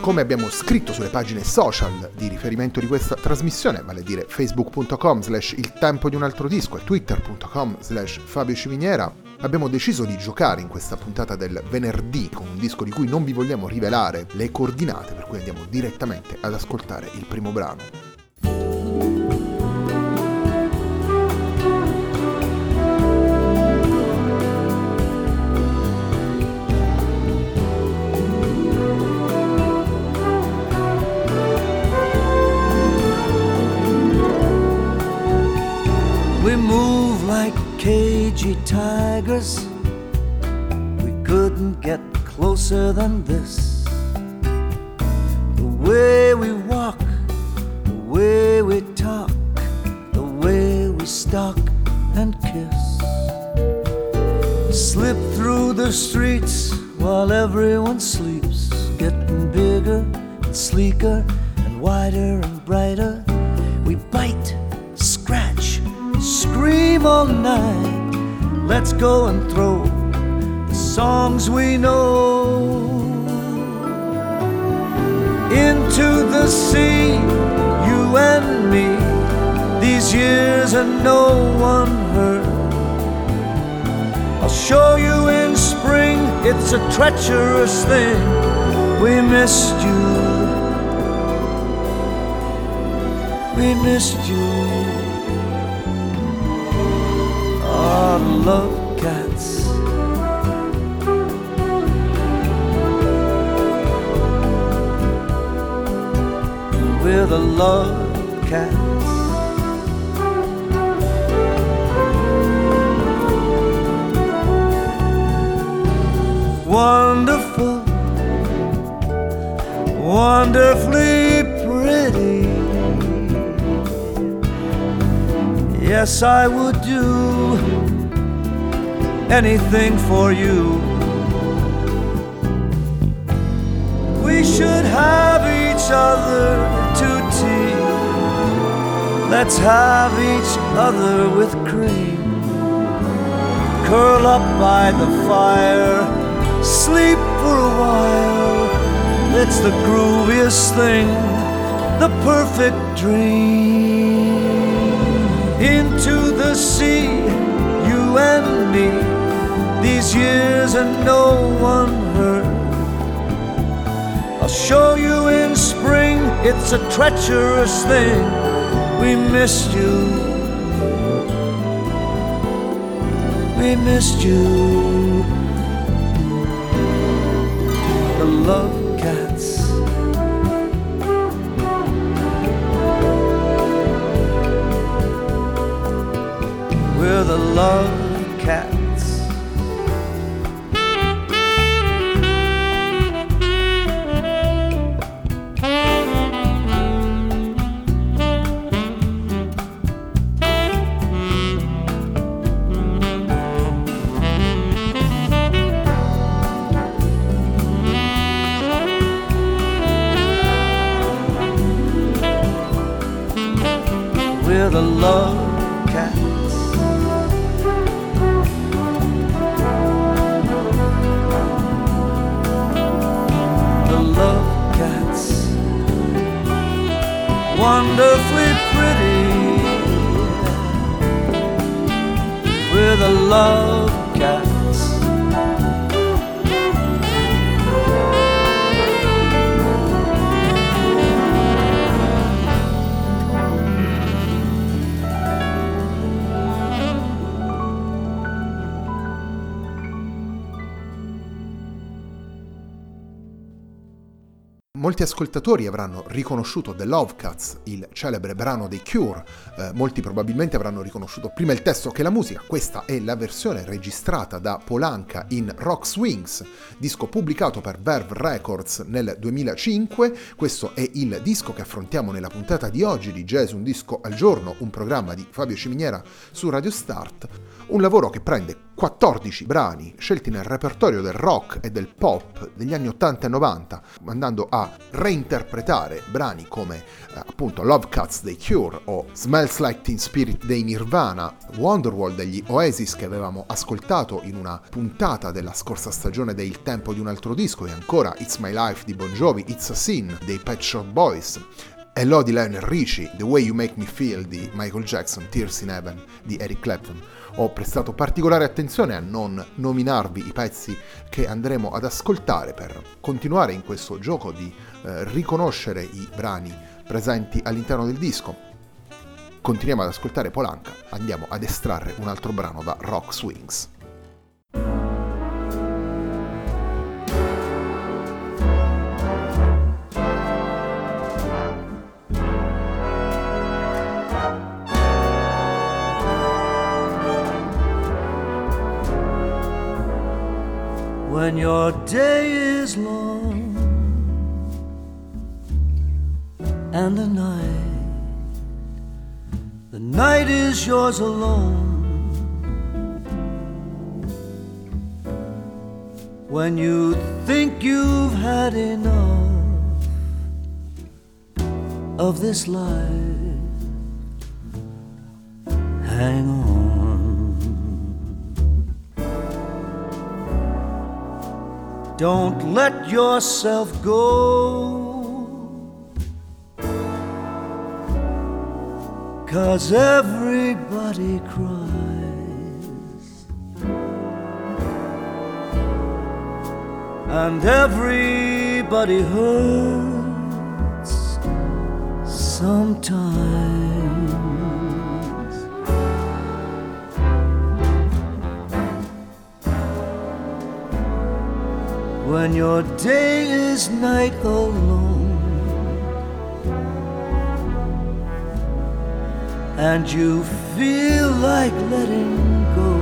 Come abbiamo scritto sulle pagine social di riferimento di questa trasmissione, vale a dire facebook.com slash il tempo di un altro disco e twitter.com slash Fabio Ciminiera, abbiamo deciso di giocare in questa puntata del venerdì con un disco di cui non vi vogliamo rivelare le coordinate, per cui andiamo direttamente ad ascoltare il primo brano. Cagey tigers. We couldn't get closer than this. The way we walk, the way we talk, the way we stalk and kiss. Slip through the streets while everyone sleeps, getting bigger and sleeker and wider and brighter. We bite all night. Let's go and throw the songs we know into the sea, you and me. These years and no one heard. I'll show you in spring, it's a treacherous thing. We missed you. We missed you. Love cats. We're the love cats. Wonderful, wonderfully pretty. Yes, I would do anything for you. We should have each other to tea. Let's have each other with cream. Curl up by the fire, sleep for a while. It's the grooviest thing, the perfect dream. Into the sea, you and me these years and no one heard. I'll show you in spring, it's a treacherous thing. We missed you. We missed you. The love cats. We're the love cats. love cats. The love cats, wonderfully pretty, with a love. Molti ascoltatori avranno riconosciuto The Love Cuts, il celebre brano dei Cure, eh, molti probabilmente avranno riconosciuto prima il testo che la musica, questa è la versione registrata da Polanca in Rock Swings, disco pubblicato per Verve Records nel 2005, questo è il disco che affrontiamo nella puntata di oggi di Jazz Un Disco al Giorno, un programma di Fabio Ciminiera su Radio Start, un lavoro che prende 14 brani scelti nel repertorio del rock e del pop degli anni 80 e 90, andando a reinterpretare brani come eh, appunto Love Cuts dei Cure o Smells Like Teen Spirit dei Nirvana, Wonderwall degli Oasis che avevamo ascoltato in una puntata della scorsa stagione del Tempo di un altro disco e ancora It's My Life di Bon Jovi, It's a Sin dei Pet Shop Boys, Hello di Lionel Richie, The Way You Make Me Feel di Michael Jackson, Tears in Heaven di Eric Clapton ho prestato particolare attenzione a non nominarvi i pezzi che andremo ad ascoltare per continuare in questo gioco di eh, riconoscere i brani presenti all'interno del disco. Continuiamo ad ascoltare Polanca, andiamo ad estrarre un altro brano da Rock Swings. When your day is long and the night, the night is yours alone. When you think you've had enough of this life, hang on. Don't let yourself go. Cause everybody cries. And everybody hurts sometimes. When your day is night alone. And you feel like letting go.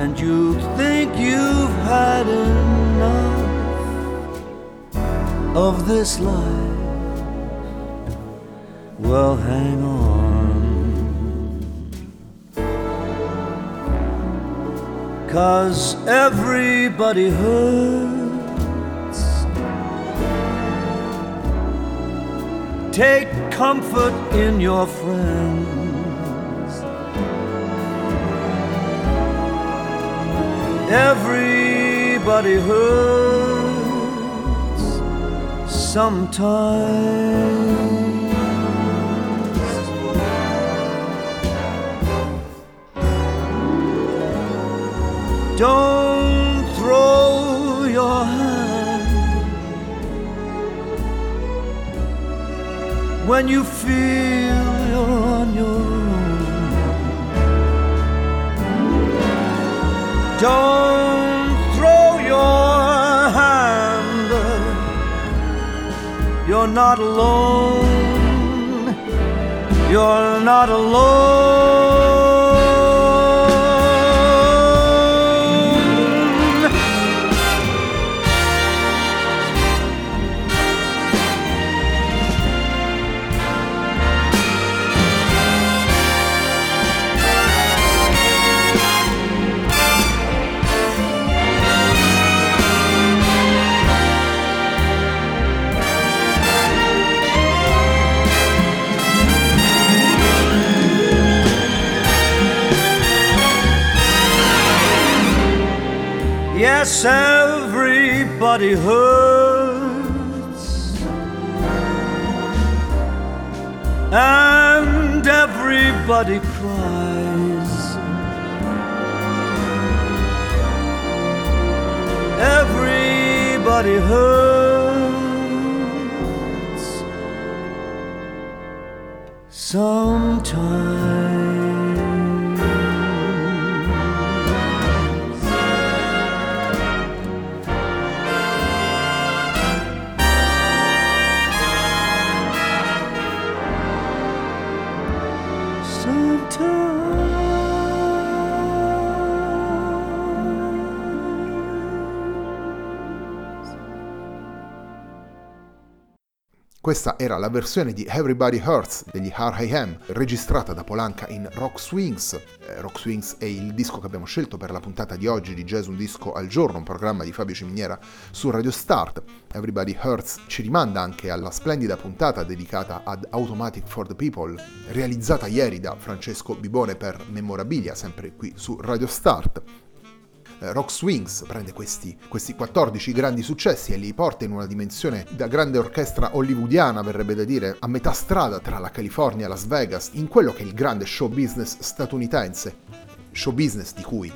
And you think you've had enough of this life. Well hang on Cause everybody hurts. Take comfort in your friends. Everybody hurts sometimes. Don't throw your hand when you feel you're on your own. Don't throw your hand. You're not alone. You're not alone. Everybody cries. Everybody hurts sometimes. Questa era la versione di Everybody Hurts degli R.I.M., registrata da Polanca in Rock Swings. Eh, Rock Swings è il disco che abbiamo scelto per la puntata di oggi di Jazz Un Disco al Giorno, un programma di Fabio Ciminiera su Radio Start. Everybody Hurts ci rimanda anche alla splendida puntata dedicata ad Automatic for the People, realizzata ieri da Francesco Bibone per Memorabilia, sempre qui su Radio Start. Eh, Rock Swings prende questi, questi 14 grandi successi e li porta in una dimensione da grande orchestra hollywoodiana, verrebbe da dire, a metà strada tra la California e Las Vegas, in quello che è il grande show business statunitense, show business di cui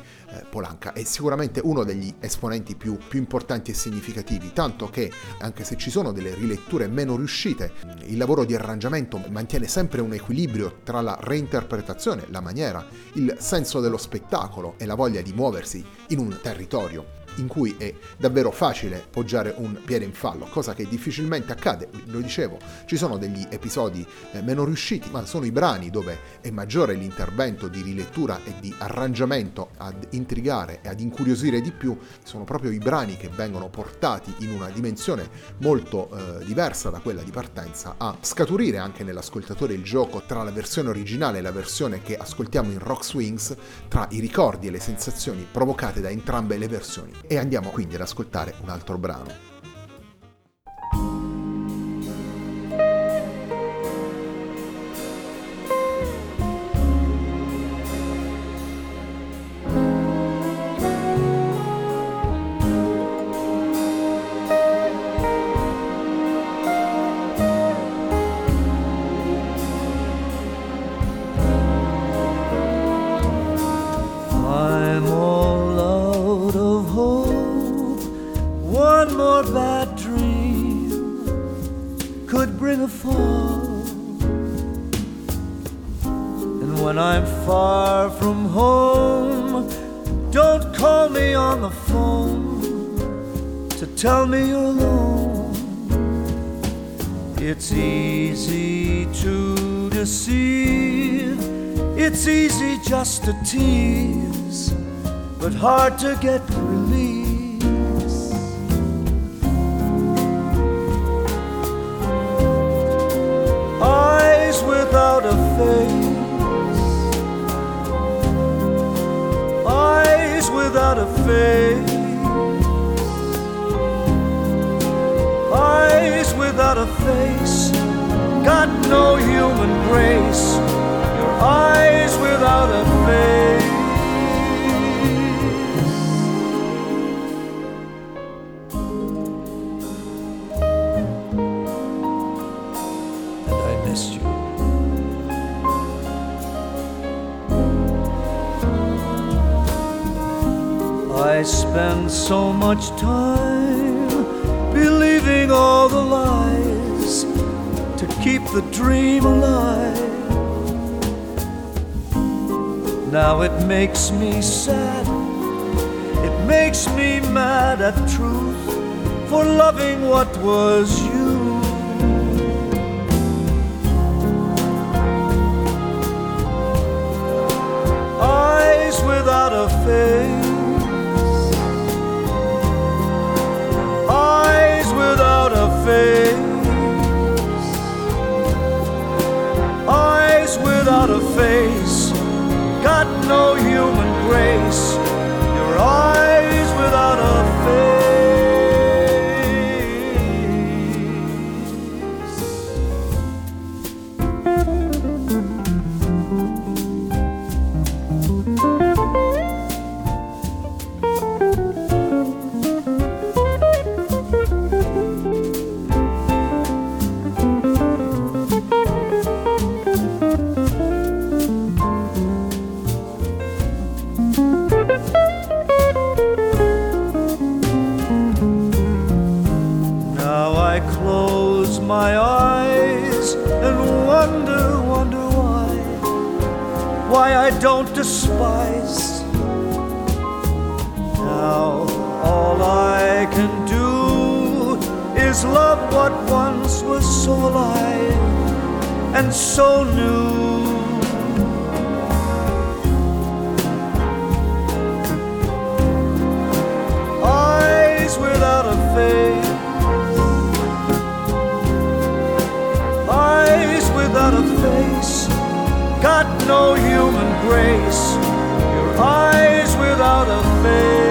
Polanca è sicuramente uno degli esponenti più, più, importanti e significativi, tanto che anche se ci sono delle riletture meno riuscite, il lavoro di arrangiamento mantiene sempre un equilibrio tra la reinterpretazione, la maniera, il senso dello spettacolo e la voglia di muoversi in un territorio in cui è davvero facile poggiare un piede in fallo, cosa che difficilmente accade, lo dicevo, ci sono degli episodi eh, meno riusciti, ma sono i brani dove è maggiore l'intervento di rilettura e di arrangiamento ad intrigare e ad incuriosire di più, sono proprio i brani che vengono portati in una dimensione molto eh, diversa da quella di partenza a scaturire anche nell'ascoltatore il gioco tra la versione originale e la versione che ascoltiamo in Rock Swings, tra i ricordi e le sensazioni provocate da entrambe le versioni e andiamo quindi ad ascoltare un altro brano. To tease, but hard to get release. Eyes without a face, eyes without a face, eyes without a face, got no human grace eyes without a face. And I missed you. I spend so much time believing all the lies to keep the dream alive. Now it makes me sad, it makes me mad at truth for loving what was you. Eyes without a face, got no why I don't despise. Now all I can do is love what once was so alive and so new. Eyes without a face got no human grace. Your eyes without a face.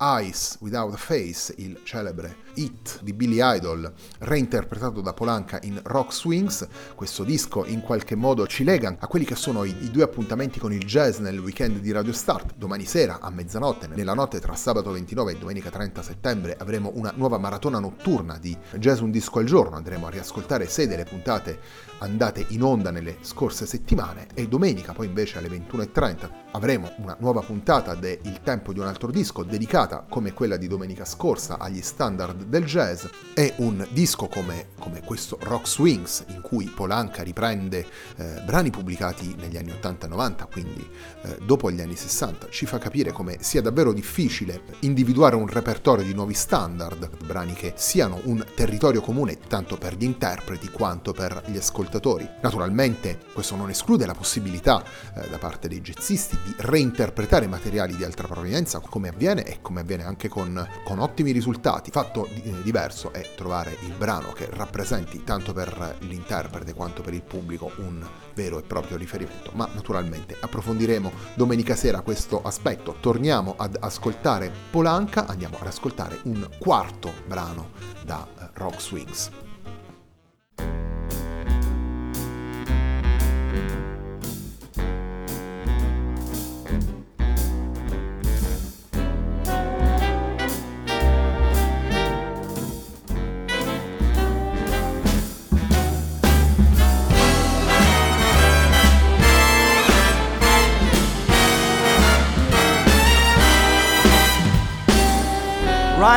Eyes Without a Face, il celebre hit di Billy Idol, reinterpretato da Polanca in Rock Swings. Questo disco in qualche modo ci lega a quelli che sono i, i, due appuntamenti con il jazz nel weekend di Radio Start. Domani sera a mezzanotte, nella notte tra sabato 29 e domenica 30 settembre, avremo una nuova maratona notturna di Jazz Un Disco al Giorno. Andremo a riascoltare sei delle puntate andate in onda nelle scorse settimane e domenica poi invece alle 21.30 avremo una nuova puntata de Il tempo di un altro disco dedicata come quella di domenica scorsa agli standard del jazz e un disco come, come questo Rock Swings in cui Polanca riprende eh, brani pubblicati negli anni 80-90 quindi eh, dopo gli anni 60 ci fa capire come sia davvero difficile individuare un repertorio di nuovi standard brani che siano un territorio comune tanto per gli interpreti quanto per gli ascoltatori. Naturalmente questo non esclude la possibilità eh, da parte dei jazzisti di reinterpretare materiali di altra provenienza come avviene e come avviene anche con, con ottimi risultati. Fatto diverso è trovare il brano che rappresenti tanto per l'interprete quanto per il pubblico un vero e proprio riferimento. Ma naturalmente approfondiremo domenica sera questo aspetto. Torniamo ad ascoltare Polanca, andiamo ad ascoltare un quarto brano da uh, Rock Swings.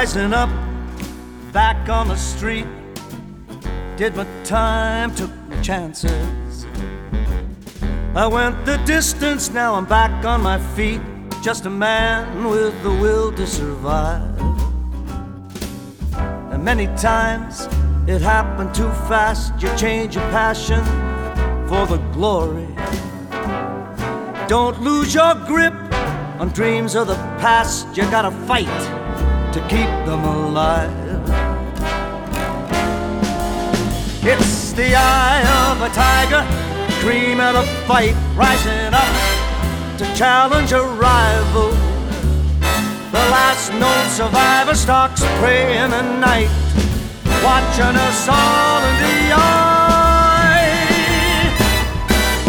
Rising up back on the street. Did my time, took my chances. I went the distance, now I'm back on my feet. Just a man with the will to survive. And many times it happened too fast. You change your passion for the glory. Don't lose your grip on dreams of the past. You gotta fight to keep them alive. It's the eye of a tiger, dream of a fight, rising up to challenge a rival. The last known survivor stalks prey in the night, watching us all in the eye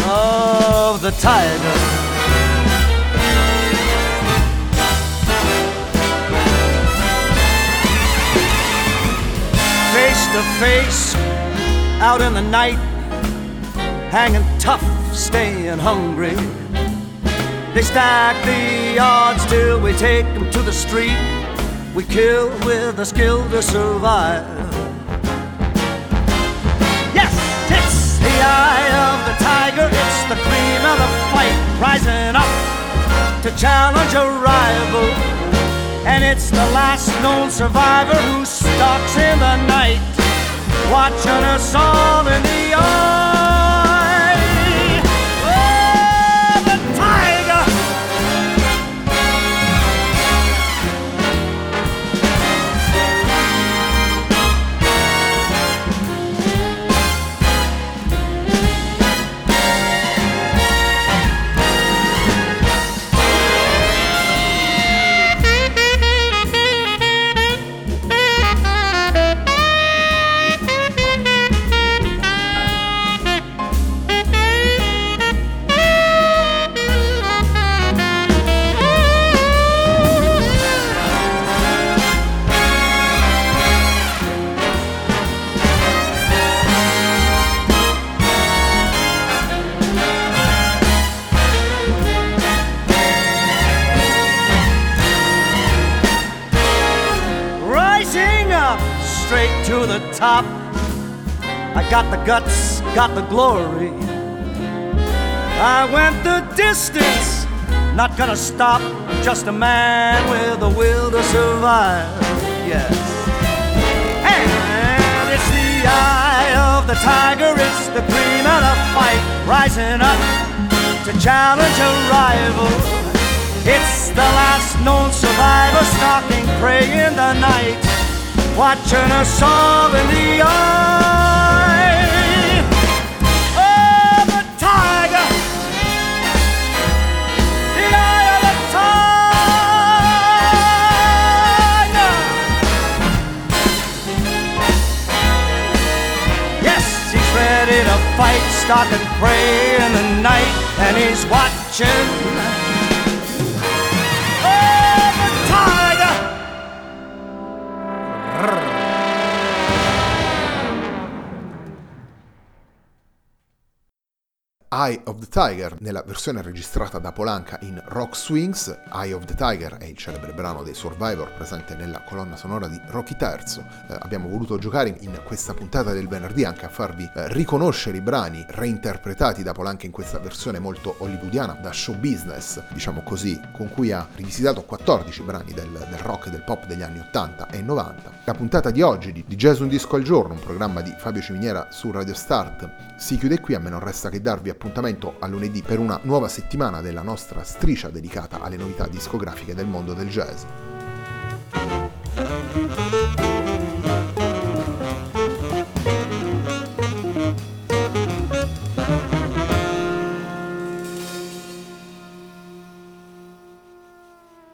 of the tiger. Face out in the night, hanging tough, staying hungry. They stack the odds till we take them to the street. We kill with a skill to survive. Yes, it's the eye of the tiger, it's the cream of the fight, rising up to challenge a rival. And it's the last known survivor who stalks in the night, watching us all in the eye. Top. I got the guts, got the glory. I went the distance, not gonna stop. Just a man with a will to survive. Yes. And it's the eye of the tiger, it's the cream of the fight, rising up to challenge a rival. It's the last known survivor stalking prey in the night, watching us all in the eye of the tiger. The eye of the tiger. Yes, he's ready to fight, stalking prey in the night, and he's watching. Eye of the Tiger, nella versione registrata da Polanca in Rock Swings, Eye of the Tiger è il celebre brano dei Survivor presente nella colonna sonora di Rocky III. Eh, abbiamo voluto giocare in questa puntata del venerdì anche a farvi eh, riconoscere i brani reinterpretati da Polanca in questa versione molto hollywoodiana, da show business, diciamo così, con cui ha rivisitato 14 brani del, del rock e del pop degli anni 80 e 90. La puntata di oggi di, di Jazz Un Disco al Giorno, un programma di Fabio Ciminiera su Radio Start, si chiude qui, a me non resta che darvi appuntamento a lunedì per una nuova settimana della nostra striscia dedicata alle novità discografiche del mondo del jazz.